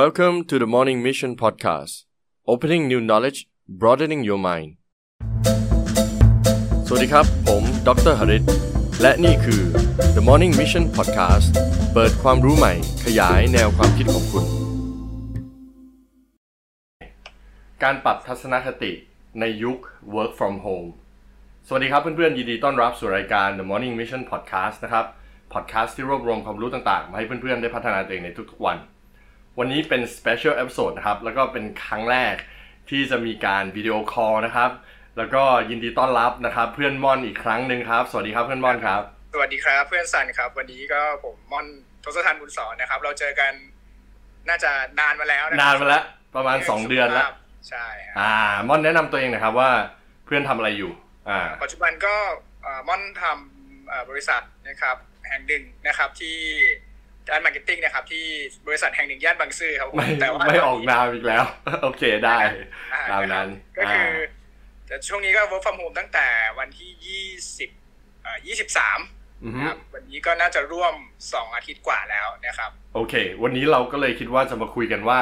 Welcome to the Morning Mission Podcast Opening new knowledge broadening your mind สวัสดีครับ ผมดรหริตและนี่คือ The Morning Mission Podcast เปิดความรู้ใหม่ ขยายแนวความคิดของคุณ การปรับทัศนคติในยุค work from home สวัสดีครับเพื่อนๆ ยินดีต้อนรับสู่รายการ The Morning Mission Podcast นะครับ podcast ที่รวบรวมความรู้ต่างๆ มาให้เพื่อนๆ ได้พัฒนาตัวเองในทุกๆวัน วันนี้เป็น special episode นะครับ แล้วก็เป็นครั้งแรกที่จะมีการวิดีโอคอลนะครับ แล้วก็ยินดีต้อนรับนะครับ เพื่อนม่อนอีกครั้งหนึ่งครับ สวัสดีครับเพื่อนม่อนครับ สวัสดีครับเพื่อนสันครับ วันนี้ก็ผมม่อนทศทันบุญสอนนะครับ เราเจอกันน่าจะนานมาแล้วะครับนานมาแล้วประมาณ 2 เดือนแล้วใช่ครับอ่าม่อนแนะนำตัวเองหนะครับว่าเพื่อนทำอะไรอยู่อ่าปัจจุบันก็เอ่อม่อนทำเอ่อบริษัทนะครับ แห่งหนึ่งนะครับที่ ด้าน marketing นะครับที่บริษัทแห่งหนึ่งย่านบางซื่อครับผมไม่แต่ว่าไม่ออกนามอีกแล้ว โอเคได้อ่ตามนั้นก็คืออ่าแต่ช่วงนี้ก็ work from home ตั้งแต่วันที่ยี่สิบเอ่อยี่สิบสามอือฮึครับวันนี้ก็น่าจะร่วมสองอาทิตย์กว่าแล้วนะครับ โอเค วันนี้เราก็เลยคิดว่าจะมาคุยกันว่า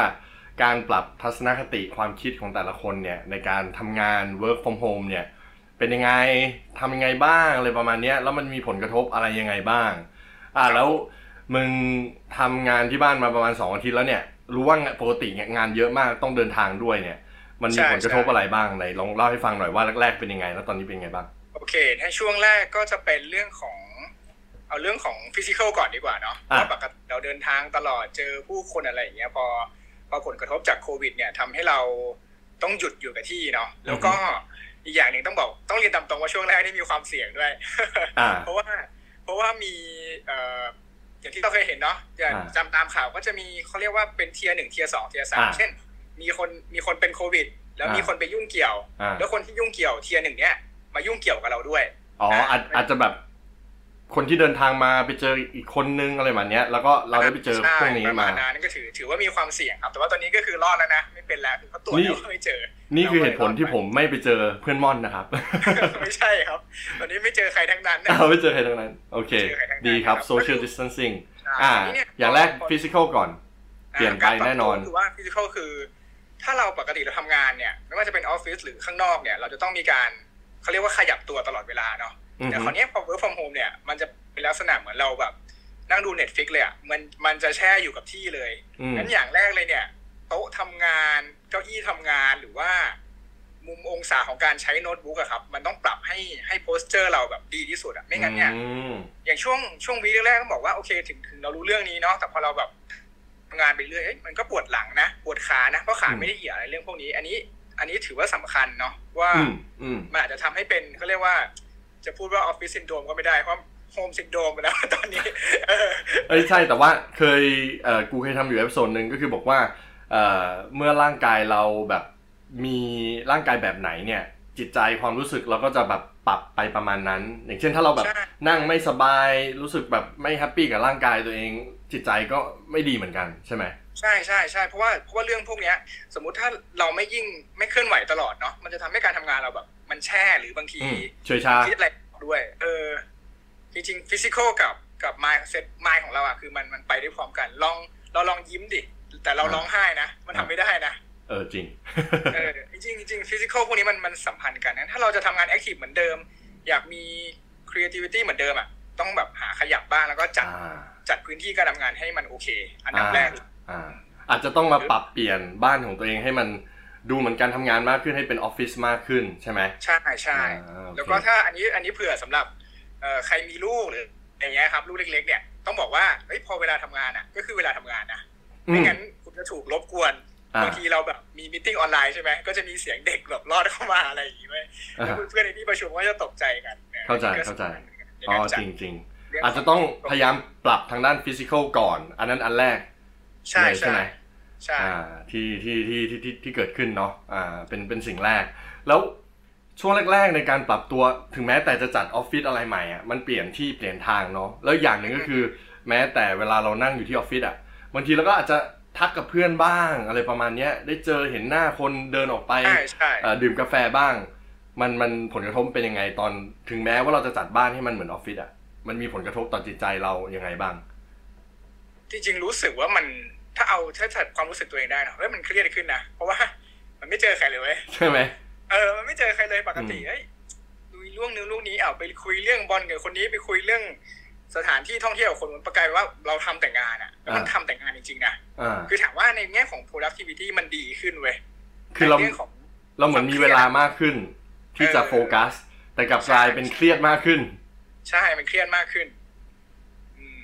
การปรับทัศนคติความคิดของแต่ละคนเนี่ยในการทำงาน work from home เนี่ยเป็นยังไงทำยังไงบ้างอะไรประมาณเนี้ยแล้วมันมีผลกระทบอะไรยังไงบ้าง อ่าแล้ว มึงทำงานที่บ้านมาประมาณ2อาทิตย์แล้วเนี่ย รู้ว่างานปกติเนี่ยงานเยอะมากต้องเดินทางด้วยเนี่ย มันมีใช่ผลกระทบใช่อะไรบ้างไหนลองเล่าให้ฟังหน่อยว่าแรกๆเป็นยังไง แล้วตอนนี้เป็นยังไงบ้าง โอเคในช่วงแรกก็จะเป็นเรื่องของ เอาเรื่องของฟิสิกอลก่อนดีกว่าเนาะอะว่าปกติเราเดินทางตลอดเจอผู้คนอะไรอย่างเงี้ยพอพอผลกระทบจากโควิด เนี่ยทำให้เราต้องหยุดอยู่กับที่เนาะแล้วก็อีกอย่างหนึ่งต้องบอกต้องเรียนตามตรงว่าช่วงแรกนี่มีความเสี่ยงด้วยอ่าเพราะว่า เพราะว่ามีเอ่ออย่างที่เราเคยเห็นเนาะอย่างอ่าจำตามข่าวก็จะมีเขาเรียกว่าเป็น tier หนึ่ง tier สอง tier สามอ่าเช่น มีคนมีคนเป็นโควิด แล้วอ่ามีมีคนไปยุ่งเกี่ยวอ่าแล้วคนที่ยุ่งเกี่ยว tier หนึ่งเนี้ยมายุ่งเกี่ยวกับเราด้วยอ๋ออาจอาจจะแบบคนที่เดินทางมาไปเจออีกคนนึงอะไรแบบเนี้ยแล้วก็เราได้ไปเจอพวกนี้ใช่ประมามาณนั้นก็ถือถือว่ามีความเสี่ยงครับ แต่ว่าตอนนี้ก็คือรอดแล้วนะ ไม่เป็นแล้วคือเขาตรวจนี่แล้วก็ไม่เจอ นี่คือเหตุผลที่ผมไม่ไปเจอเพื่อนม่อนนะครับ ไม่ใช่ครับตอนนี้ไม่เจอใครทั้งนั้นนะเอาไม่เจอใครทั้งนั้น โอเคไม่เจอใครทั้งนั้นดีครับครับ social distancing ใช่อ่าทีนี้เนี่ยอย่างแรกพอ physical ก่อน เปลี่ยนไปแน่นอนการปรับตัวคือว่าฟิสิกอลคือ ถ้าเราปกติเราทำงานเนี่ย ไม่ว่าจะเป็นออฟฟิศหรือข้างนอกเนี่ย เราจะต้องมีการเขาเรียกว่าขยับตัวตลอดเวลาเนาะอือแต่ฮึคราวเนี้ยพอ work from home เนี่ย มันจะเป็นลักษณะเหมือนเราแบบนั่งดู Netflix เลยอะ มันมันจะแช่อยู่กับที่เลยอืมงั้นอย่างแรกเลยเนี่ยโต๊ะทำงาน เก้าอี้ทำงานหรือว่า มุมองศาของการใช้โน้ตบุ๊กอะครับ มันต้องปรับให้ให้โพสเจอร์เราแบบดีที่สุดอะไม่งั้นเนี่ยอืมอย่างช่วงช่วงวีคแรกๆต้องบอกว่าโอเคถึงถึงเรารู้เรื่องนี้เนาะแต่พอเราแบบทำงานไปเรื่อยเอ้ยมันก็ปวดหลังนะปวดขานะเพราะขาอืมไม่ได้เหยียดอะไรเรื่องพวกนี้ อันนี้ อันนี้ถือว่าสำคัญเนาะว่าอืมอืมมันอาจจะทำให้เป็นเขาเรียกว่า จะพูดว่าออฟฟิศซินโดรมก็ไม่ได้เพราะ home syndrome ไปแล้วตอนนี้เออเอ้ยใช่แต่ว่าเคยเอ่อกูเคยทำอยู่ episode หนึ่งก็คือบอกว่า เอ่อเมื่อร่างกายเราแบบมีร่างกายแบบไหนเนี่ยจิตใจความรู้สึกเราก็จะแบบปรับไปประมาณนั้น อย่างเช่นถ้าเราแบบใช่นั่งไม่สบายรู้สึกแบบไม่ happy กับร่างกายตัวเอง จิตใจก็ไม่ดีเหมือนกันใช่ไหมใช่ใช่ใช่เพราะว่าเพราะว่าเรื่องพวกเนี้ยสมมุติถ้าเราไม่ยิ่งไม่เคลื่อนไหวตลอดเนาะมันจะทำให้การทำงานเราแบบ มันแช่หรือบางทีอืมเฉยชาคิดอะไรด้วย เออ จริงๆ physical กับกับ mindset mind ของเราอะคือมันมันไปได้พร้อมกัน ลองเราลองยิ้มดิ แต่เราอ่าร้องไห้นะ มันทำไม่ได้นะ เออจริงเออจริงๆจริง physical พวกนี้มันมันสัมพันธ์กันนะถ้าเราจะทำงาน active เหมือนเดิม อยากมี creativity เหมือนเดิมอะต้องแบบหาขยับบ้างแล้วก็จัดอ่าจัดพื้นที่การทำงานให้มันโอเค อันดับแรกอ่าอาจจะต้องมาปรับเปลี่ยนบ้านของตัวเองให้มันดูเหมือนการทำงานมากขึ้นให้เป็นออฟฟิศมากขึ้นใช่ไหมใช่ใช่อ่าโอเคแล้วก็ถ้าอันนี้อันนี้เผื่อสำหรับเอ่อใครมีลูกหรืออย่างเงี้ยครับลูกเล็ก ๆ เนี่ยต้องบอกว่าเฮ้ยพอเวลาทำงานอะ ก็คือเวลาทำงานนะอื ไม่มงั้นคุณจะถูกรบกวนอ่าบางทีเราแบบมีมิ팅ออนไลน์ใช่ไหมก็จะมีเสียงเด็กแบบรอดเข้ามาอะไรอย่างงี้ไว้ยอ่าแล้วเพื่อนๆในที่ประชุมก็จะตกใจกันนี่ยเข้าใจก็เข้าใจสำคัญในอ๋อการจัดจริงจริงเรื่ๆอาจจะต้องพยายามปรับทางด้านฟิสิกอลก่อน อันนั้นอันแรก ใช่เลยใช่ไหมใช่อ่าที่ที่ที่ที่ที่ที่เกิดขึ้นเนาะอ่าเป็นเป็นสิ่งแรก แล้วช่วงแรก ๆ ในการปรับตัวถึงแม้แต่จะจัดออฟฟิศอะไรใหม่อะมันเปลี่ยนที่เปลี่ยนทางเนาะแล้วอย่างหนึ่งก็คือ แม้แต่เวลาเรานั่งอยู่ที่ออฟฟิศอะ บางทีเราก็อาจจะทักกับเพื่อนบ้างอะไรประมาณเนี้ย ได้เจอเห็นหน้าคนเดินออกไปใช่ใช่เอ่อดื่มกาแฟบ้าง มันมันผลกระทบเป็นยังไงตอนถึงแม้ว่าเราจะจัดบ้านให้มันเหมือนออฟฟิศอะมันมีผลกระทบต่อจิตใจเรายังไงบ้าง จริงๆรู้สึกว่ามันถ้าเอาถ้าจัดความรู้สึกตัวเองได้นะเฮ้ยมันเครียดขึ้นนะเพราะว่ามันไม่เจอใครเลยเว้ยใช่ไหมเออมันไม่เจอใครเลยปกติอืมเฮ้ยดูเรื่องนึงลูกนี้เอาไปคุยเรื่องบอลกับคนนี้ไปคุยเรื่อง สถานที่ท่องเที่ยวกับคนมันประกลายเป็นว่าเราทำแต่งานอะแล้วมันทำแต่งานจริงๆนะอ่าคือถามว่าในแง่ของ productivity มันดีขึ้นเว้ยคือเราในเรื่องของเราเหมือนมีเวลามากขึ้น ที่จะเออโฟกัส แต่กลับกลายเป็นเครียดมากขึ้น ใช่มันเครียดมากขึ้นอืม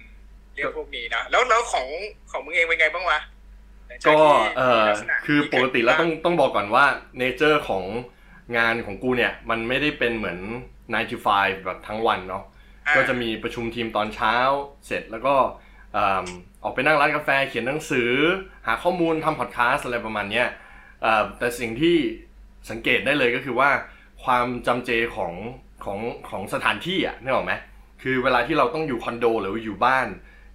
เรื่องพวกนี้นะแล้วแล้วของของมึงเองเป็นไงบ้างวะหลังจากก็ที่เออมีลักษณะคือปกติแล้วต้องที่เต้องบอกก่อนว่าเนเจอร์ของงานของกูเนี่ย มันไม่ได้เป็นเหมือน9 to 5แบบทั้งวันเนาะอ่า ก็จะมีประชุมทีมตอนเช้าเสร็จแล้วก็ออกไปนั่งร้านกาแฟเขียนหนังสือ หาข้อมูลทำพอดแคสต์อะไรประมาณเนี้ยแต่สิ่งที่สังเกตได้เลยก็คือว่าความจำเจของของของสถานที่อะนึกออกไหมคือเวลาที่เราต้องอยู่คอนโดหรืออยู่บ้าน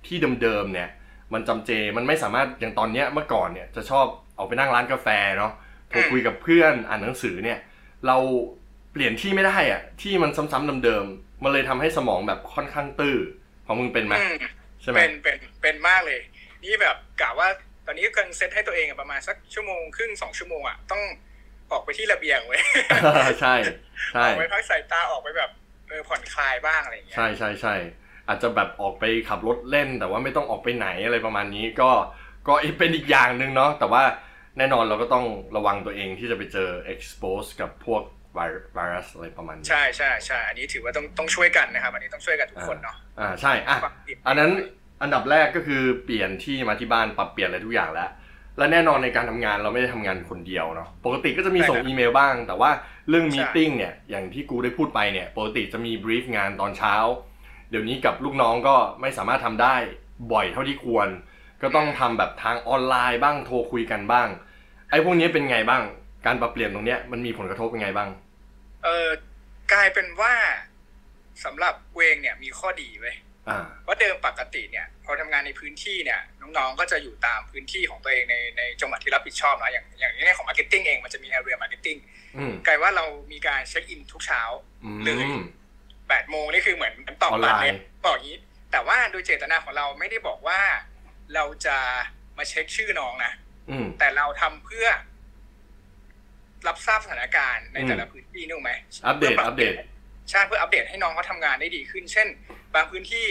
ที่เดิมๆเนี่ยมันจำเจมันไม่สามารถอย่างตอนเนี้ยเมื่อก่อนเนี่ยจะชอบออกไปนั่งร้านกาแฟเนาะโทรคุยกับเพื่อนอ่านหนังสือเนี่ยเราเปลี่ยนที่ไม่ได้อะที่มันซ้ำๆเดิมๆ มันเลยทำให้สมองแบบค่อนข้างตื้อของมึงเป็นไหมอืมใช่ไหมเป็นเป็นเป็นมากเลย นี่แบบกะว่าตอนนี้กำลังเซตให้ตัวเองอะประมาณสักชั่วโมงครึ่งสองชั่วโมงอะต้องออกไปที่ระเบียงเว้ยใช่ใช่ออกไปพักสายตาออกไปแบบเออผ่อนคลายบ้างอะไรอย่างเงี้ยใช่ใช่ใช่อาจจะแบบออกไปขับรถเล่น แต่ว่าไม่ต้องออกไปไหนอะไรประมาณนี้ก็ก็เป็นอีกอย่างหนึ่งเนาะแต่ว่าแน่นอนเราก็ต้องระวังตัวเองที่จะไปเจอ expose กับพวก ไวรัสอะไรประมาณนี้ใช่ใช่ใช่อันนี้ถือว่าต้องต้องช่วยกันนะครับ อันนี้ต้องช่วยกันทุกคนเนาะอ่าใช่อะความผิดอันนั้นอันดับแรกก็คือเปลี่ยนที่มาที่บ้านปรับเปลี่ยนอะไรทุกอย่างแล้ว และแน่นอนในการทำงานเราไม่ได้ทำงานคนเดียวเนาะปกติก็จะมีส่งอีเมลบ้าง แต่ว่าเรื่องมีติ้งเนี่ยอย่างที่กูได้พูดไปเนี่ยปกติจะมีบรีฟงานตอนเช้า เดี๋ยวนี้กับลูกน้องก็ไม่สามารถทำได้บ่อยเท่าที่ควร ก็ต้องทำแบบทางออนไลน์บ้างโทรคุยกันบ้างไอ้พวกนี้เป็นไงบ้าง การปรับเปลี่ยนตรงเนี้ยมันมีผลกระทบเป็นไงบ้าง เออกลายเป็นว่าสำหรับเวงเนี่ยมีข้อดีเว้ยอ่าว่าเดิมปกติเนี่ยพอทำงานในพื้นที่เนี่ยน้องๆก็จะอยู่ตามพื้นที่ของตัวเองในในจังหวัดที่รับผิดชอบนะอย่างอย่างในแง่ของ marketing เองมันจะมี area marketing อืมกลายว่าเรามีการ check in ทุกเช้าอืมเลยแปดโมงนี่คือเหมือนมันตอกบัตรออนบัไลตน์เลยบอกอย่างนี้ แต่ว่าโดยเจตนาของเราไม่ได้บอกว่าเราจะมาเช็คชื่อน้องนะอืมแต่เราทำเพื่อ รับทราบสถานการณ์ในอืมแต่ละพื้นที่นึกออกไหมอัปเดตพื่ปรับอัปเดตใช่เพื่ออัปเดตให้น้องเขาทำงานได้ดีขึ้น เช่น บางพื้นที่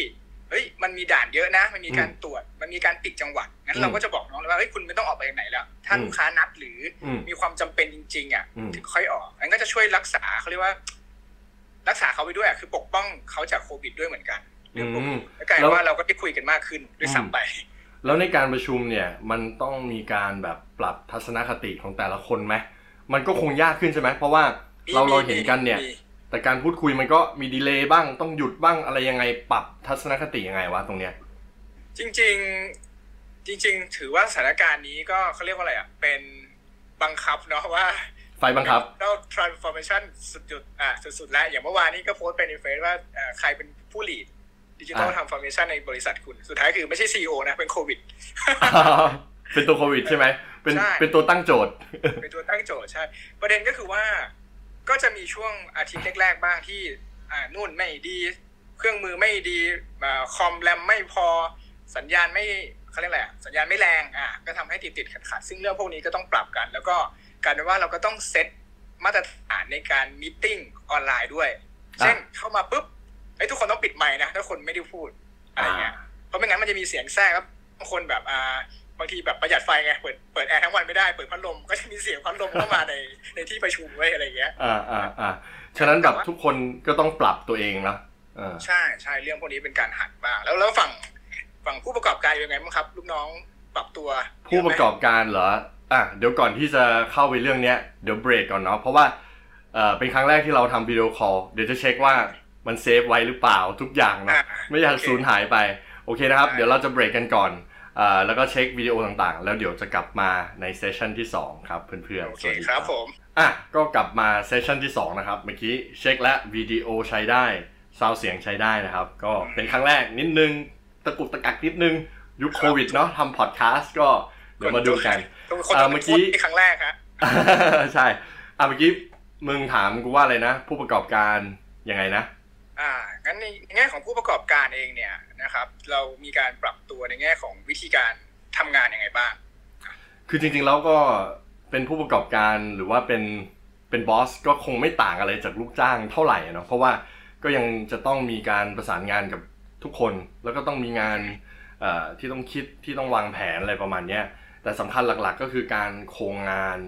เฮ้ยมันมีด่านเยอะนะ มันมีการตรวจ มันมีการปิดจังหวัดงั้อืนมเราก็จะบอกน้องเลยว่าเฮ้ยคุณไม่ต้องออกไปไหนแล้ว ถ้าอืมลูกค้านัดหรืออืมมีความจำเป็นจริง ๆ อะอืมถึงค่อยออกอันก็จะช่วยรักษาเขาเรียกว่า รักษาเขาไปด้วยอะคือปกป้องเขาจากโควิดด้วยเหมือนกันอืมแล้วกลายเป็นว่าเราก็ได้คุยกันมากขึ้นด้วยซ้ำไป แล้วในการประชุมเนี่ย มันต้องมีการแบบปรับทัศนคติของแต่ละคนไหม มันก็คงยากขึ้นใช่ไหมเพราะว่าเราเราเห็นกันเนี่ยมีแต่การพูดคุยมันก็มีดีเลย์บ้างต้องหยุดบ้างอะไรยังไงปรับทัศนคติยังไงวะตรงเนี้ย จริง ๆ จริง ๆ ถือว่าสถานการณ์นี้ก็เขาเรียกว่าอะไรอะเป็นบังคับเนาะว่าไฟบังคับเรา transformation สุดๆอะสุดๆแล้ว อย่างเมื่อวานนี้ก็โพสต์ไปในเฟซว่าเอ่อใครเป็นผู้ lead ดิจิทัลอ่า transformation ในบริษัทคุณ สุดท้ายคือไม่ใช่ CEO นะ เป็นโควิด เป็นตัวโควิดใช่ไหม เป็นใช่เป็นตัวตั้งโจทย์ เป็นตัวตั้งโจทย์ใช่ ประเด็นก็คือว่า ก็จะมีช่วงอาทิตย์แรกๆบ้างที่ อ่านู่นไม่ดี เครื่องมือไม่ดีอ่าคอมแรมไม่พอสัญญาณไม่เขาเรียกอะไรอะสัญญาณไม่แรงอะก็ทำให้ติดติดขัดขัดๆซึ่งเรื่องพวกนี้ก็ต้องปรับกัน แล้วก็กลารเป็นว่าเราก็ต้องเซตมาตรฐานในการมีติ้งออนไลน์ด้วยเช่นเข้ามาปุ๊บไอ้ยทุกคนต้องปิดไมค์นะถ้าคนไม่ได้พูดอะไรเงี้ยเพราะไม่งั้นมันจะมีเสียงแทรกครับบางคนแบบอ่า บางทีแบบประหยัดไฟไงเปิดเปิดแอร์ทั้งวันไม่ได้เปิดพัดลมก็จะมีเสียงพัดลมเข้ามาในในที่ประชุมไว้ยอะไรเงี้ยอ่าอ่าอ่าฉะนั้นแบบทุกคนก็ต้องปรับตัวเองนะอ่าใช่ใช่เรื่องพวกนี้เป็นการหัดบ้างแล้วแล้วฝั่งฝั่งผู้ประกอบการยังไงบ้างครับ ลูกน้องปรับตัว ผู้ประกอบการเหรออะเดี๋ยวก่อนที่จะเข้าไปเรื่องเนี้ยเดี๋ยวเบรกก่อนเนาะเพราะว่าเอ่อเป็นครั้งแรกที่เราทำ video call เดี๋ยวจะเช็คว่ามัน save ไว้หรือเปล่าทุกอย่างเยอะเนาะไหมอะไม่อยากสูญหายไป โอเคนะครับได้เดี๋ยวเราจะเบรกกันก่อนอ่า แล้วก็เช็ควิดีโอต่างๆ แล้วเดี๋ยวจะกลับมาใน session ที่ 2 ครับเพื่อนๆโอเคสวัสดีครับผมอะก็กลับมา session ที่ 2 นะครับ เมื่อกี้เช็คและวิดีโอใช้ได้ซาวเสียงใช้ได้นะครับ ก็เป็นครั้งแรกนิดนึง ตะกุกตะกักนิดนึง ยุคโควิดเนาะทำพอดแคสต์ก็เดี๋ยวมาดูกันคนอ่าจะเมื่เมื่ออกี้กี้ครั้งแรกฮะใช่อะเมื่อกี้มึงถามกูว่าอะไรนะ ผู้ประกอบการยังไงนะ อ่า งั้นในแง่ของผู้ประกอบการเองเนี่ยนะครับ เรามีการปรับตัวในแง่ของวิธีการทำงานยังไงบ้าง คือจริงๆแล้วก็เป็นผู้ประกอบการหรือว่าเป็นเป็นบอสก็คงไม่ต่างอะไรจากลูกจ้างเท่าไหร่เนาะเพราะว่าก็ยังจะต้องมีการประสานงานกับทุกคน แล้วก็ต้องมีงานที่ต้องคิดที่ต้องวางแผนอะไรประมาณนี้แต่สำคัญหลักๆก็คือการโครงงาน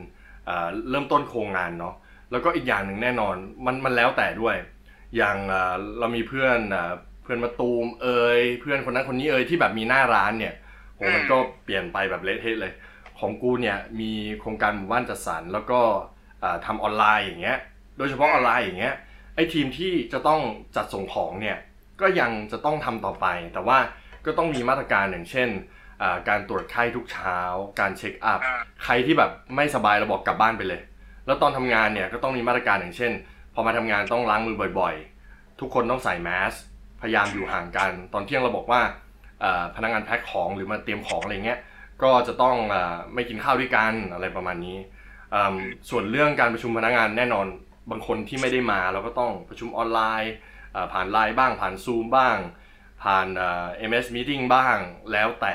เริ่มต้นโครงงานเนาะแล้วก็อีกอย่างหนึ่งแน่นอนมันมันแล้วแต่ด้วย อย่างเรามีเพื่อนเพื่อนมาตูมเอยเพื่อนคนนั้นคนนี้เอยที่แบบมีหน้าร้านเนี่ยโหมันก็เปลี่ยนไปแบบเละเทะเลย ของกูเนี่ยมีโครงการหมู่บ้านจัดสรรแล้วก็ทำออนไลน์อย่างเงี้ย โดยเฉพาะออนไลน์อย่างเงี้ยไอ้ทีมที่จะต้องจัดส่งของเนี่ยก็ยังจะต้องทำต่อไป แต่ว่าก็ต้องมีมาตรการอย่างเช่นการตรวจไข้ทุกเช้า การเช็คอัพ ใครที่แบบไม่สบายเราบอกกลับบ้านไปเลย แล้วตอนทำงานเนี่ยก็ต้องมีมาตรการอย่างเช่น พอมาทำงานต้องล้างมือบ่อยๆ ทุกคนต้องใส่แมสพยายามอยู่ห่างกัน ตอนเที่ยงเราบอกว่าพนักงานแพ็คของหรือมาเตรียมของอะไรเงี้ยก็จะต้องอไม่กินข้าวด้วยกันอะไรประมาณนี้ ส่วนเรื่องการประชุมพนักงานแน่นอนบางคนที่ไม่ได้มาเราก็ต้องประชุมออนไลน์ผ่านไลน์บ้าง ผ่านซูมบ้าง ผ่าน MS Meeting บ้างแล้วแต่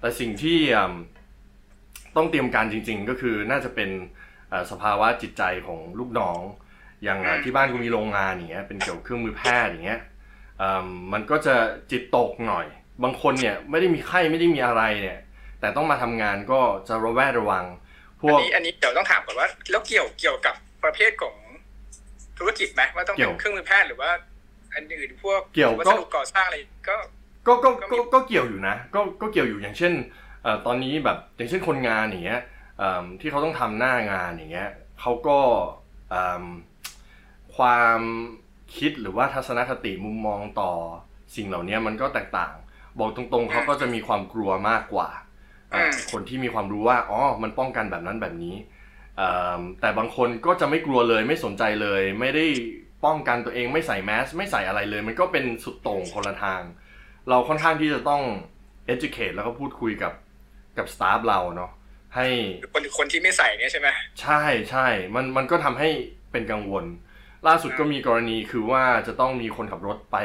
แต่สิ่งที่ต้องเตรียมการจริง ๆ ก็คือน่าจะเป็นสภาวะจิตใจของลูกน้อง อย่างที่บ้านกูมีโรงงานอย่างเงี้ยเป็นเกี่ยวกับเครื่องมือแพทย์อย่างเงี้ยมันก็จะจิตตกหน่อย บางคนเนี่ยไม่ได้มีไข้ไม่ได้มีอะไรเนี่ย แต่ต้องมาทำงานก็จะระแวดระวัง พวกอันนี้อันนี้เดี๋ยวต้องถามก่อนว่า แล้วเกี่ยวเกี่ยวกับประเภทของธุรกิจไหมว่าต้องเป็นเครื่องมือแพทย์หรือว่า อันอื่นพวกเกี่ยววัสดุก่อสร้างอะไรก็ก็ก็ก็ก็เกี่ยวอยู่นะ ก็ก็เกี่ยวอยู่อย่างเช่นตอนนี้แบบอย่างเช่นคนงานอย่างเงี้ยที่เขาต้องทำหน้างานอย่างเงี้ยเขาก็ ความคิดหรือว่าทัศนคติมุมมองต่อสิ่งเหล่านี้มันก็แตกต่าง บอกตรงๆเขาก็จะมีความกลัวมากกว่า คนที่มีความรู้ว่าอ๋อมันป้องกันแบบนั้นแบบนี้แต่บางคนก็จะไม่กลัวเลยไม่สนใจเลย ไม่ได้ป้องกันตัวเองไม่ใส่แมสไม่ใส่อะไรเลย มันก็เป็นสุดโต่งคนละทาง เราค่อนข้างที่จะต้อง educate แล้วก็พูดคุยกับกับสตาฟเราเนาะให้คนคนที่ไม่ใส่เนี่ยใช่ไหมใช่ใช่มันมันก็ทำให้เป็นกังวล ล่าสุดก็มีกรณีคือว่าจะต้องมีคนขับรถไป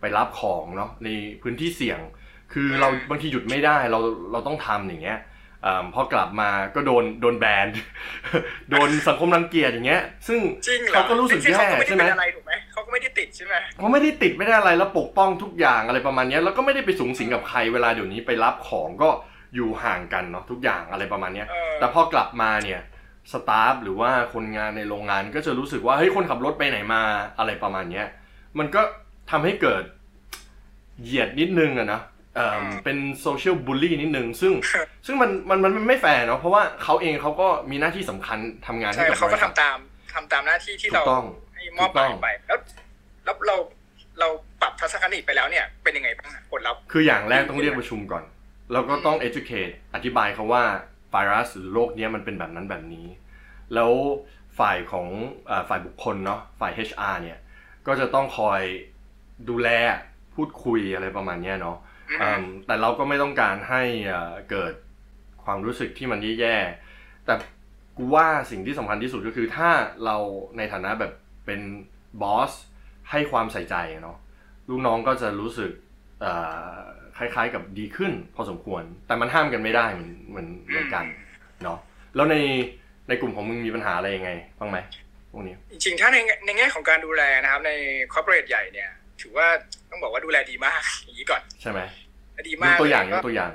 ไปรับของเนาะในพื้นที่เสี่ยง คือเราบางทีหยุดไม่ได้เราเราต้องทำอย่างเงี้ยพอกลับมาก็โดนโดนแบนโดนสังคมรังเกียจอย่างเงี้ย ซึ่งเขาก็รู้สึกแย่ใช่ไหมเขาก็ไม่ได้ติดใช่ไหมเขาไม่ได้ติดไม่ได้อะไรแล้วปกป้องทุกอย่างอะไรประมาณนี้แล้วก็ไม่ได้ไปสูงสิงกับใครเวลาเดี๋ยวนี้ไปรับของก็อยู่ห่างกันเนาะทุกอย่างอะไรประมาณนี้แต่พอกลับมาเนี่ย สตาฟหรือว่าคนงานในโรงงานก็จะรู้สึกว่าเฮ้ยคนขับรถไปไหนมาอะไรประมาณเนี้ยมันก็ทำให้เกิดเหยียดนิดนึงอะนะเป็นโซเชียลบูลลี่นิดนึง ซึ่งซึ่งมันมันมันไม่แฟร์เนาะเพราะว่าเขาเองเขาก็มีหน้าที่สำคัญทำงานให้กับเขาก็ทำตามทำตามหน้าที่ที่เราให้มอบหมายไปแล้วแล้วเราเราปรับทัศนคติไปแล้วเนี่ยเป็นยังไงบ้างผลลัพธ์คืออย่างแรกต้องเรียกประชุมก่อนเราก็ต้อง educate อธิบายเขาว่า ไวรัสหรือโรคนี้มันเป็นแบบนั้นแบบนี้ แล้วฝ่ายของฝ่ายบุคคลเนาะฝ่าย HR เนี่ยก็จะต้องคอยดูแลพูดคุยอะไรประมาณนี้เนาะแต่เราก็ไม่ต้องการให้เกิดความรู้สึกที่มันแย่ๆแต่กูว่าสิ่งที่สำคัญที่สุดก็คือถ้าเราในฐานะแบบเป็นบอสให้ความใส่ใจเนาะลูกน้องก็จะรู้สึก คล้าย ๆ กับดีขึ้น พอสมควร แต่มันห้ามกันไม่ได้เหมือนเหมือนเหมือนกันเนาะแล้วในในกลุ่มของมึงมีปัญหาอะไรยังไงบ้างไหมพวกนี้จริงๆถ้าในในแง่ของการดูแลนะครับ ในคอร์ปอเรทใหญ่เนี่ย ถือว่าต้องบอกว่าดูแลดีมากอย่างนี้ก่อนใช่ไหมดีมากตัวอย่างตัวอย่าง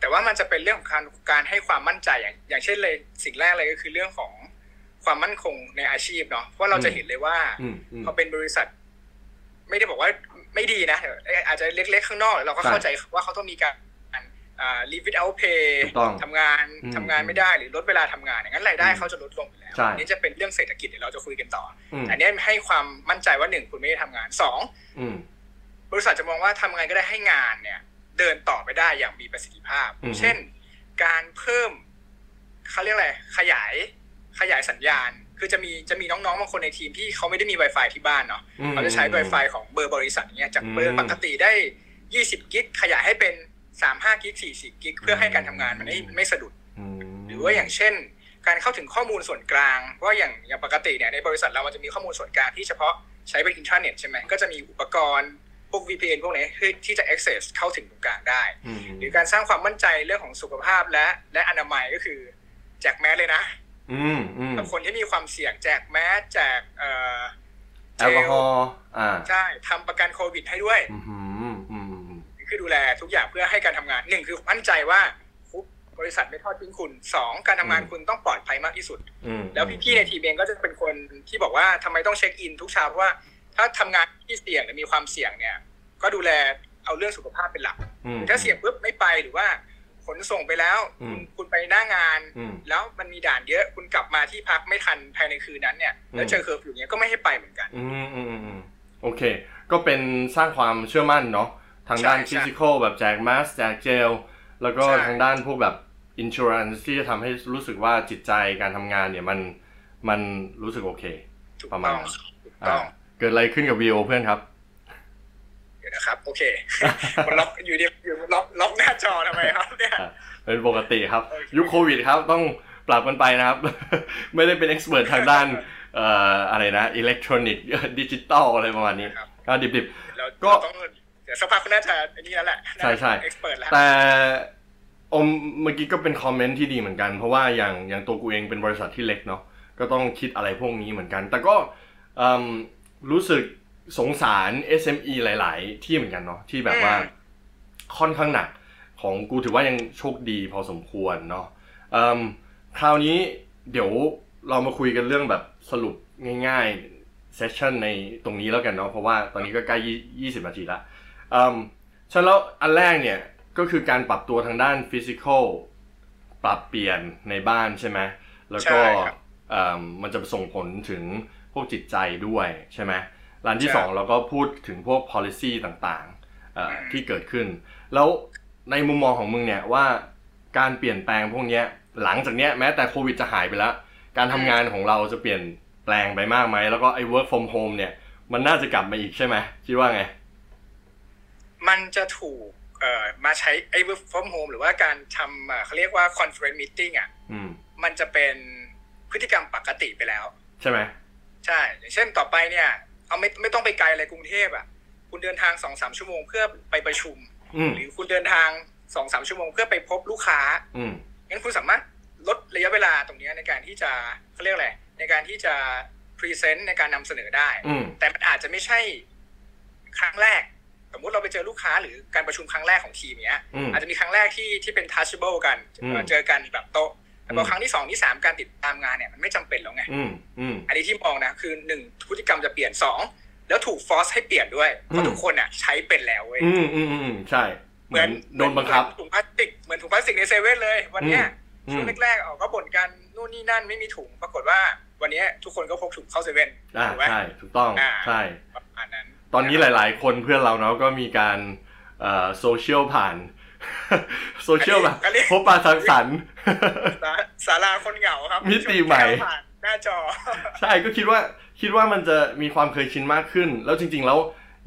แต่ว่ามันจะเป็นเรื่องของการการให้ความมั่นใจอย่างอย่างเช่นเลยสิ่งแรกเลยก็คือเรื่องของความมั่นคงในอาชีพเนาะเพราะเราจะเห็นเลยว่าพอเป็นบริษัท ไม่ได้บอกว่า ไม่ดีนะอาจจะเล็กๆข้างนอก เราก็เข้าใจว่าเขาต้องมีการอ่า leave without pay ทำงานทำงานไม่ได้หรือลดเวลาทำงานอย่างนั้นรายได้เขาจะลดลงแล้วนี่จะเป็นเรื่องเศรษฐกิจเดี๋ยวเราจะคุยกันต่อ อันนี้ให้ความมั่นใจว่าหนึ่งคุณไม่ได้ทำงานสองบริษัทจะมองว่าทำไงก็ได้ให้งานเนี่ย เดินต่อไปได้อย่างมีประสิทธิภาพ เช่น การเพิ่มเขาเรียกอะไรขยายขยายสัญญาณ คือจะมีจะมีน้องๆบางคนในทีมที่เขาไม่ได้มี Wi-Fi ที่บ้านเนาะเขาจะใช้ Wi-Fi ของเบอร์บริษัทเนี้ยจากเบอร์ปกติได้ 20 กิกขยายให้เป็น 35 กิก 40 กิก เพื่อให้การทำงานมันไม่ไม่สะดุด หรือว่าอย่างเช่น การเข้าถึงข้อมูลส่วนกลางว่าอย่างอย่างปกติเนี่ยในบริษัทเรามันจะมีข้อมูลส่วนกลางที่เฉพาะใช้เป็นอินทราเน็ตใช่ไหมก็จะมีอุปกรณ์พวก VPN พวกนี้ที่ที่จะ access เข้าถึงตรงกลางได้อืมหรือการสร้างความมั่นใจเรื่องของสุขภาพและและอนามัยก็คือแจกแมสเลยนะอืมอืม กับคนที่มีความเสี่ยงแจกแมสแจกเอ่อแอลกอฮอล์อ่าใช่ทำประกันโควิดให้ด้วยอืมอืมอืมอืมคือดูแลทุกอย่างเพื่อให้การทำงานหนึ่งคือมั่นใจว่าบริษัทไม่ทอดทิ้งคุณสองการทำงานคุณต้องปลอดภัยมากที่สุดอืมแล้วพี่ๆในทีมเองก็จะเป็นคนที่บอกว่าทำไมต้อง check in ทุกเช้าเพราะว่า ถ้าทำงานที่เสี่ยงหรือมีความเสี่ยงเนี่ย ก็ดูแลเอาเรื่องสุขภาพเป็นหลักอืมถ้าเสี่ยงปุ๊บไม่ไปหรือว่า ขนส่งไปแล้วอืมคุณคุณไปหน้างานอืมแล้วมันมีด่านเยอะ คุณกลับมาที่พักไม่ทันภายในคืนนั้นเนี่ยแล้วเจอเคอร์ฟิวเนี้ยก็ไม่ให้ไปเหมือนกัน อืมอืมอืมอืมโอเค ก็เป็นสร้างความเชื่อมั่นเนาะทางด้านใช่ physical แบบแจกมาสแจกเจล แล้วก็ใช่ทางด้านพวกแบบ insurance ที่จะทำให้รู้สึกว่าจิตใจการทำงานเนี่ยมันมันรู้สึกโอเคถูกประมาณต้องนั้นถูกอ่าต้องเกิดอะไรขึ้นกับวิดีโอเพื่อนครับเดี๋ยว นะครับ โอเคมันล็อกอยู่ดีอยู่ล็อกล็อกหน้าจอทำไมครับเนี่ยเป็นปกติครับโอเคยุคโควิดครับต้องปรับกันไปนะครับ ไม่ได้เป็น expert ทางด้านเอ่ออะไรนะอิเล็กทรอนิกส์ดิจิตอลอะไรประมาณนี้ครับก็ดิบเราก็เราต้องเดี๋ยวสักพักคุณน่าจะอันนี้แล้วแหละใช่ใช่เอ็กซ์เพรสแล้วๆแต่อมเมื่อกี้ก็เป็นคอมเมนต์ที่ดีเหมือนกัน เพราะว่าอย่างอย่างตัวกูเองเป็นบริษัทที่เล็กเนาะก็ต้องคิดอะไรพวกนี้เหมือนกัน แต่ก็เอิ่มรู้สึก สงสาร SME หลาย ๆ ที่เหมือนกันเนาะที่แบบว่าค่อนข้างหนักของกูถือว่ายังโชคดีพอสมควรเนาะเอิ่มคราวนี้เดี๋ยวเรามาคุยกันเรื่องแบบสรุปง่ายๆ session ในตรงนี้แล้วกันเนาะเพราะว่าตอนนี้ก็ใกล้ยี่สิบนาทีละเอิ่มฉะนั้นแล้วอันแรกเนี่ยก็คือการปรับตัวทางด้าน physical ปรับเปลี่ยนในบ้านใช่ไหมแล้วก็ใช่ครับเอิ่มมันจะส่งผลถึงพวกจิตใจด้วยใช่ไหม ร้านที่ใช่สองเราก็พูดถึงพวก policy ต่างๆเอ่อที่เกิดขึ้น แล้วในมุมมองของมึงเนี่ยว่าการเปลี่ยนแปลงพวกเนี้ยหลังจากเนี้ยแม้แต่โควิดจะหายไปแล้ว การทำงานของเราจะเปลี่ยนแปลงไปมากไหม แล้วก็ไอ้ work from home เนี่ย มันน่าจะกลับมาอีกใช่ไหมคิดว่าไง มันจะถูกเอ่อมาใช้ไอ้ work from home หรือว่าการทำเอ่อเขาเรียกว่า conference meeting อะอืมมันจะเป็นพฤติกรรมปกติไปแล้ว ใช่ไหม ใช่ อย่างเช่นต่อไปเนี่ย เอาไม่ไม่ต้องไปไกลเลยกรุงเทพอะ คุณเดินทางสองสามชั่วโมงเพื่อไปประชุมอืมหรือคุณเดินทางสองสามชั่วโมงเพื่อไปพบลูกค้าอืมงั้นคุณสามารถลดระยะเวลาตรงเนี้ยในการที่จะเขาเรียกอะไรในการที่จะ present ในการนำเสนอได้อืมแต่มันอาจจะไม่ใช่ครั้งแรก สมมุติเราไปเจอลูกค้าหรือการประชุมครั้งแรกของทีมเนี้ยอืมอาจจะมีครั้งแรกที่ที่เป็น touchable กันอืมเจอกันแบบโต๊ะ แต่พอมครั้งที่สองที่สามการติดตามงานเนี่ยมันไม่จำเป็นแล้วไงอืมอืมอันนี้ที่มองนะคือหนึ่งพฤติกรรมจะเปลี่ยนสองแล้วถูก force ให้เปลี่ยนด้วยเพราะอืมทุกคนอะใช้เป็นแล้วเว้ยอืมอืมอืมใช่ เหมือนโดนบังคับเหมือนถุงพลาสติกเหมือนถุงพลาสติกในเซเว่นเลย วันเนี้ยอืมช่วงแรกๆออกก็บ่นกันนู่นนี่นั่นไม่มีถุงปรากฏว่า วันเนี้ยทุกคนก็พกถุงเข้าเซเว่นอ่าถูกไหมใช่ถูกต้องอ่าใช่ประมาณนั้น ตอนนี้หลาย ๆ คนเพื่อนเราเนาะก็มีการเอ่อโซเชียลผ่าน โซเชียลแบบก็เรียกพบปะสังสรรค์ศาศาลาคนเหงาครับ มิติใหม่ชนแก้วผ่านหน้าจอ ใช่ก็คิดว่าคิดว่ามันจะมีความเคยชินมากขึ้น แล้วจริง ๆ แล้ว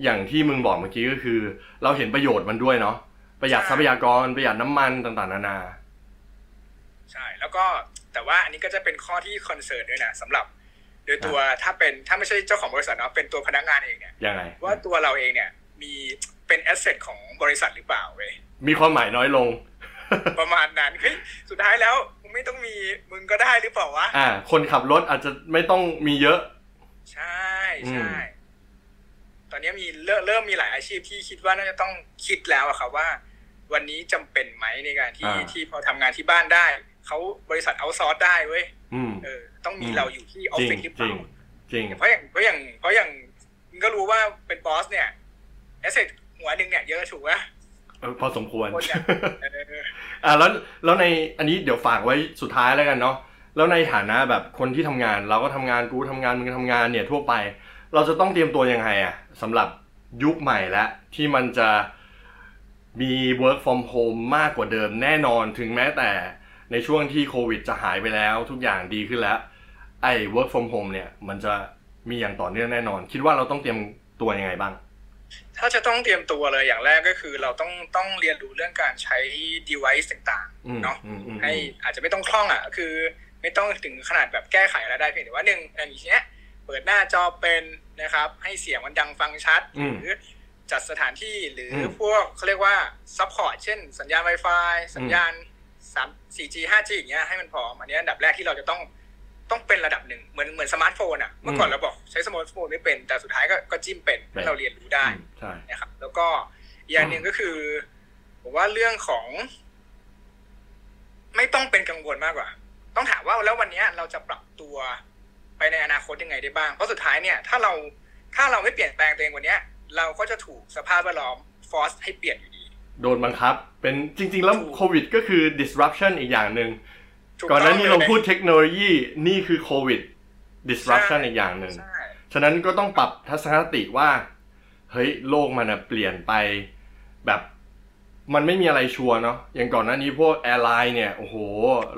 อย่างที่มึงบอกเมื่อกี้ก็คือ เราเห็นประโยชน์มันด้วยเนาะประหยัดใช่ทรัพยากรประหยัดน้ำมันต่างๆ นานา ใช่แล้วก็แต่ว่าอันนี้ก็จะเป็นข้อที่ concern ด้วยนะสำหรับโดยตัวถ้าเป็นถ้าไม่ใช่เจ้าของบริษัทเนาะเป็นตัวพนักงานเองเนี่ยยังไงว่าตัวเราเองเนี่ย มีเป็น asset ของบริษัทหรือเปล่าเว้ยมีความหมายน้อยลง ประมาณนั้นเฮ้ยสุดท้ายแล้วมึงไม่ต้องมีมึงก็ได้หรือเปล่าวะอ่า คนขับรถอาจจะไม่ต้องมีเยอะ ใช่ใช่อืมตอนนี้มีเริ่มเริ่มมีหลายอาชีพที่คิดว่าน่าจะต้องคิดแล้วอะครับว่า วันนี้จำเป็นไหมในการที่ที่พอทำงานที่บ้านได้เขาบริษัทเอาซอร์สได้เว้ยอืมเออ ต้องมีอืมเราอยู่ที่ออฟจริงฟิศหรือเปจริล่างจริงเพราะอย่างเพราะอย่างเพราะอย่างมึงก็รู้ว่าเป็นบอสเนี่ย แอสเซทหัวหนึ่งเนี่ยเยอะถูกไหมเออพอสมควรคนเนี่ยเอออ่าแล้วแล้วในอันนี้เดี๋ยวฝากไว้สุดท้ายแล้วกันเนาะแล้วในฐานะแบบคนที่ทำงาน เราก็ทำงานกูทำงานมึงทำงานเนี่ยทั่วไป เราจะต้องเตรียมตัวยังไงอะสำหรับยุคใหม่แล้วที่มันจะมี work from home มากกว่าเดิมแน่นอนถึงแม้แต่ในช่วงที่โควิดจะหายไปแล้ว ทุกอย่างดีขึ้นแล้ว ไอ้ work from home เนี่ย มันจะมีอย่างต่อเนื่องแน่นอน คิดว่าเราต้องเตรียมตัวยังไงบ้าง ถ้าจะต้องเตรียมตัวเลยอย่างแรกก็คือ เราต้องต้องเรียนรู้เรื่องการใช้ device ต่างอืมๆเนาะอืมอืมให้อาจจะไม่ต้องคล่องอะคือ ไม่ต้องถึงขนาดแบบแก้ไขอะไรได้เพียงแต่ว่าหนึ่งอย่างนี้เนี้ยเปิดหน้าจอเป็นนะครับ ให้เสียงมันดังฟังชัดอืมหรือจัดสถานที่หรืออมพวกเขาเรียกว่า support เช่น สัญญาณ Wi-Fi สัญญาณ 3 4G 5G อย่างเงี้ยให้มันพร้อมอันนี้อันดับแรกที่เราจะต้อง ต้องเป็นระดับหนึ่งเหมือนเหมือนสมาร์ทโฟนอะเมื่อก่อนเราบอกใช้สมาร์ทโฟนไม่เป็น แต่สุดท้ายก็ก็จิ้มเป็นให้เราเรียนรู้ได้อืมใช่นะครับ แล้วก็อีกอย่างหนึ่งก็คือผมว่าเรื่องของ ไม่ต้องเป็นกังวลมากกว่า ต้องถามว่าแล้ววันเนี้ยเราจะปรับตัวไปในอนาคตยังไงได้บ้าง เพราะสุดท้ายเนี่ย ถ้าเราถ้าเราไม่เปลี่ยนแปลงตัวเองวันเนี้ยเราก็จะถูกสภาพแวดล้อม force ให้เปลี่ยนอยู่ดี โดนบังคับ เป็นจริง ๆ แล้วถูกโควิด ก็คือ disruption อีกอย่างหนึ่งถู ก่อนหน้านี้ต้เรางลยพูดเทคโนโลยีนี่คือโควิด disruption ใช่อีกอย่างหนึ่งใช่ฉะนั้นก็ต้องปรับทัศนคติว่า เฮ้ยโลกมันอะเปลี่ยนไปแบบมันไม่มีอะไรชัวร์เนาะอย่างก่อนหน้านี้พวก airline เนี่ย โอ้โห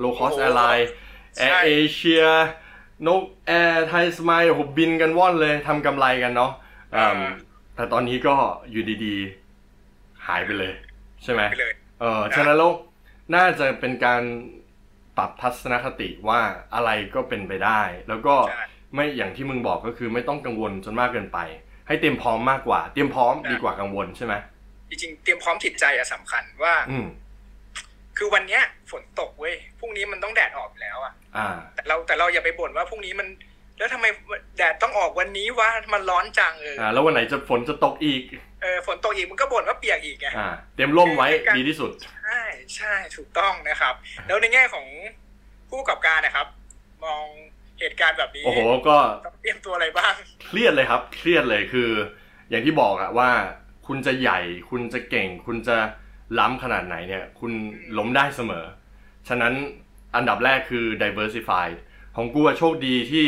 low cost แอร์ไลน์แอร์เอเชียนกแอร์ไทยสมายโอ้โหบินกันว่อนเลยทำกำไรกันเนาะอืมแต่ตอนนี้ก็อยู่ดีๆ หายไปเลย ใช่ไหมไปเลยเออฉะนั้นแล้วน่าจะเป็นการ ปรับทัศนคติว่าอะไรก็เป็นไปได้ แล้วก็ใช่ไม่อย่างที่มึงบอกก็คือไม่ต้องกังวลจนมากเกินไป ให้เตรียมพร้อมมากกว่า เตรียมพร้อมดีกว่ากังวลใช่ไหมจริงๆเตรียมพร้อมจิตใจอะสำคัญว่า อืมคือวันเนี้ยฝนตกเว้ยพรุ่งนี้มันต้องแดดออกอยู่แล้วอะอ่า แต่เราแต่เราอย่าไปบ่นว่าพรุ่งนี้มัน แล้วทำไมแดดต้องออกวันนี้วะมันร้อนจังเอออ่าแล้ววันไหนจะฝนจะตกอีก เออฝนตกอีกมันก็บ่นว่าเปียกอีกไงอ่าเตรียมร่มไว้คือการดีที่สุด ใช่ใช่ถูกต้องนะครับ แล้วในแง่ของผู้ประกอบการนะครับ มองเหตุการณ์แบบนี้โอ้โหก็ต้องเตรียมตัวอะไรบ้างเครียดเลยครับ เครียดเลยคือ อย่างที่บอกอะว่า คุณจะใหญ่ คุณจะเก่ง คุณจะล้ำขนาดไหนเนี่ย คุณล้มได้เสมอ ฉะนั้นอันดับแรกคือ diversify ของกูอะโชคดีที่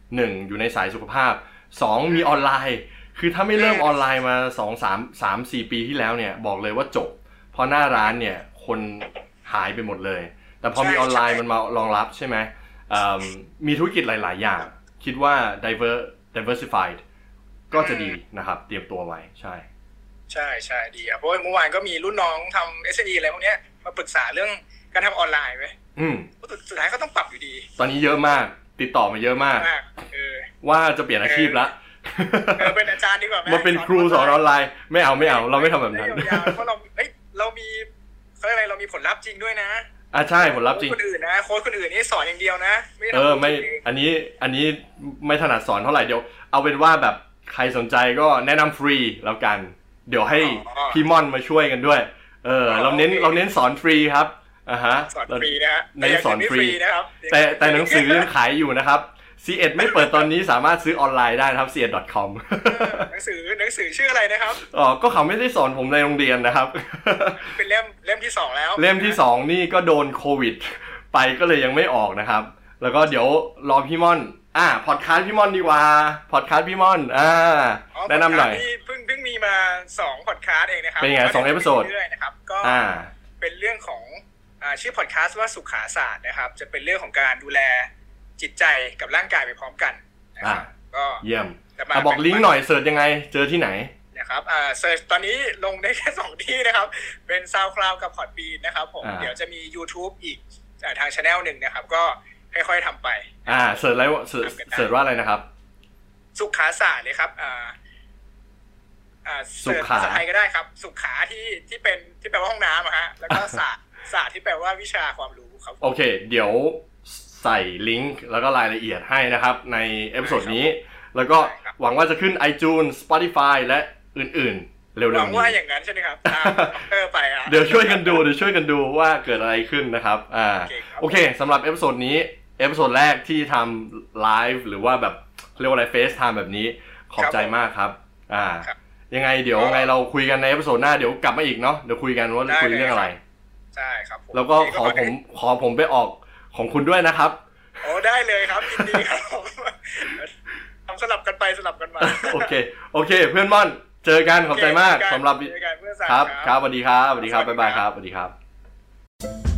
1. อยู่ในสายสุขภาพ 2. มีออนไลน์ คือถ้าไม่เริ่มออนไลน์มา2 3 3 4ปีที่แล้วเนี่ยบอกเลยว่าจบ เพราะหน้าร้านเนี่ยคนหายไปหมดเลย แต่พอมีใช่ออนไลน์ใช่มันมารองรับใช่ไหมอืมมีธุรกิจหลาย ๆ อย่าง คิดว่า diver diversified ก็จะดีนะครับ เตรียมตัวไว้ใช่ ใช่ใช่ดีครับเพราะว่าเมื่อวานก็มีรุ่นน้องทำ s อ e อะไรพวกเนี้ยมาปรึกษาเรื่องการทำออนไลน์ไว้ยอืมสุดท้ายก็ต้องปรับอยู่ดี ตอนนี้เยอะมากติดต่อมาเยอะมากมากเออว่าจะเปลี่ยนอาชีพละ เออเป็นอาจารย์ดีกว่าไหมาเป็นครูสอนออนไลน์ ไม่เอาไม่เอา เราไม่ทำแบบนั้นไม่ยาวๆเพราะเราเฮ้ยเรามีเขาเรียกอะไรเรามีผลลัพธ์จริงด้วยนะอะใช่ผลลัพธ์จริงโค้ชคนอื่นนะโค้ชคนอื่นนี่สอนอย่างเดียวนะไม่ได้เออทำไม่เองอันนี้อันนี้ไม่ถนัดสอนเท่าไหร่เดี๋ยว เอาเป็นว่าแบบใครสนใจก็แนะนำฟรีแล้วกัน เดี๋ยวให้พี่ม่อนมาช่วยกันด้วย เออ เราเน้นเราเน้นสอนฟรีครับอ่าฮะสอนฟรีนะฮะเน้นสอนฟรีแต่ยังไม่นะครับแต่แต่หนังสือยังขายอยู่นะครับ C1 ไม่เปิดตอนนี้สามารถซื้อออนไลน์ได้นะครับ c1.com เออหนังสือหนังสือชื่ออะไรนะครับอ๋อก็เขาไม่ได้สอนผมในโรงเรียนนะครับ เป็นเล่มเล่มที่สองแล้ว เล่มที่สองนี่ก็โดนโควิด ไปก็เลยยังไม่ออกนะครับ แล้วก็เดี๋ยวรอพี่ม่อน อ่าพอดคาสต์พี่ม่อนดีกว่าพอดคาสต์พี่ม่อนอ่าอ๋อแนะนำหน่อยพอดคาสต์ที่เพิ่งเพิ่งมีมาสองพอดแคสต์สต์เองนะครับเป็นไงสอง episode เรื่อยๆนะครับก็อ่าเป็นเรื่องของอ่าชื่อพอดแคสต์ว่าสุขาศาสตร์นะครับ จะเป็นเรื่องของการดูแล จิตใจกับร่างกายไปพร้อมกันนะครับอ่าก็เยี่ยมจะมาอะบอกลิงก์หน่อย search ยังไง เจอที่ไหนนะครับอ่า search ตอนนี้ลงได้แค่สองที่นะครับ เป็น SoundCloud กับ Podbean นะครับผมอ่าเดี๋ยวจะมี YouTube อีกอ่าทางช anel หนึ่งนะครับ ก็ค่อยๆทำไป อ่า search อะไรวะ search search ว่าอะไรนะครับ สุขาศาสตร์เลยครับอ่าอ่า search สุขาภาษาไทยก็ได้ครับ สุขาที่ที่เป็นที่แปลว่าห้องน้ำอะฮะแล้วก็ศาสตร์ศาสตร์ที่แปลว่าวิชาความรู้ครับ โอเค เดี๋ยว ใส่ลิงก์แล้วก็รายละเอียดให้นะครับ ใน episode นี้ แล้วก็ได้ครับหวังว่าจะขึ้น iTunes Spotify และอื่นๆ เร็วหวังๆว่านี้อย่างนั้นใช่ไหมครับตามเออไปอะเดี๋ยวช่วยกันดูเดี๋ยวช่วยกันดูว่าเกิดอะไรขึ้นนะครับอ่าโอเคครับโอเคสำหรับ episode นี้episode แรกที่ทำไลฟ์หรือว่าแบบเรียกว่าอะไร FaceTime แบบนี้ขอบใจมากครับ อ่าครับยังไงเดี๋ยวไงเราคุยกันใน episode หน้าเดี๋ยวกลับมาอีกเนาะเดี๋ยวคุยกันว่าได้คุยเลยเรื่องอะไรใช่ครับผมแล้วก็ขอผมขอผมไปออก ของคุณด้วยนะครับโอ้ได้เลยครับยินดีครับผมทำสลับกันไปสลับกันมาโอเค โอเค เพื่อนม่อนเจอกันขอบใจมากเจอกันสำหรับเจอกันเพื่อนสาวครับครับ ครับสวัสดีครับสวัสดีครับสวัสดีบ๊ายบายครับครับสวัสดีครับ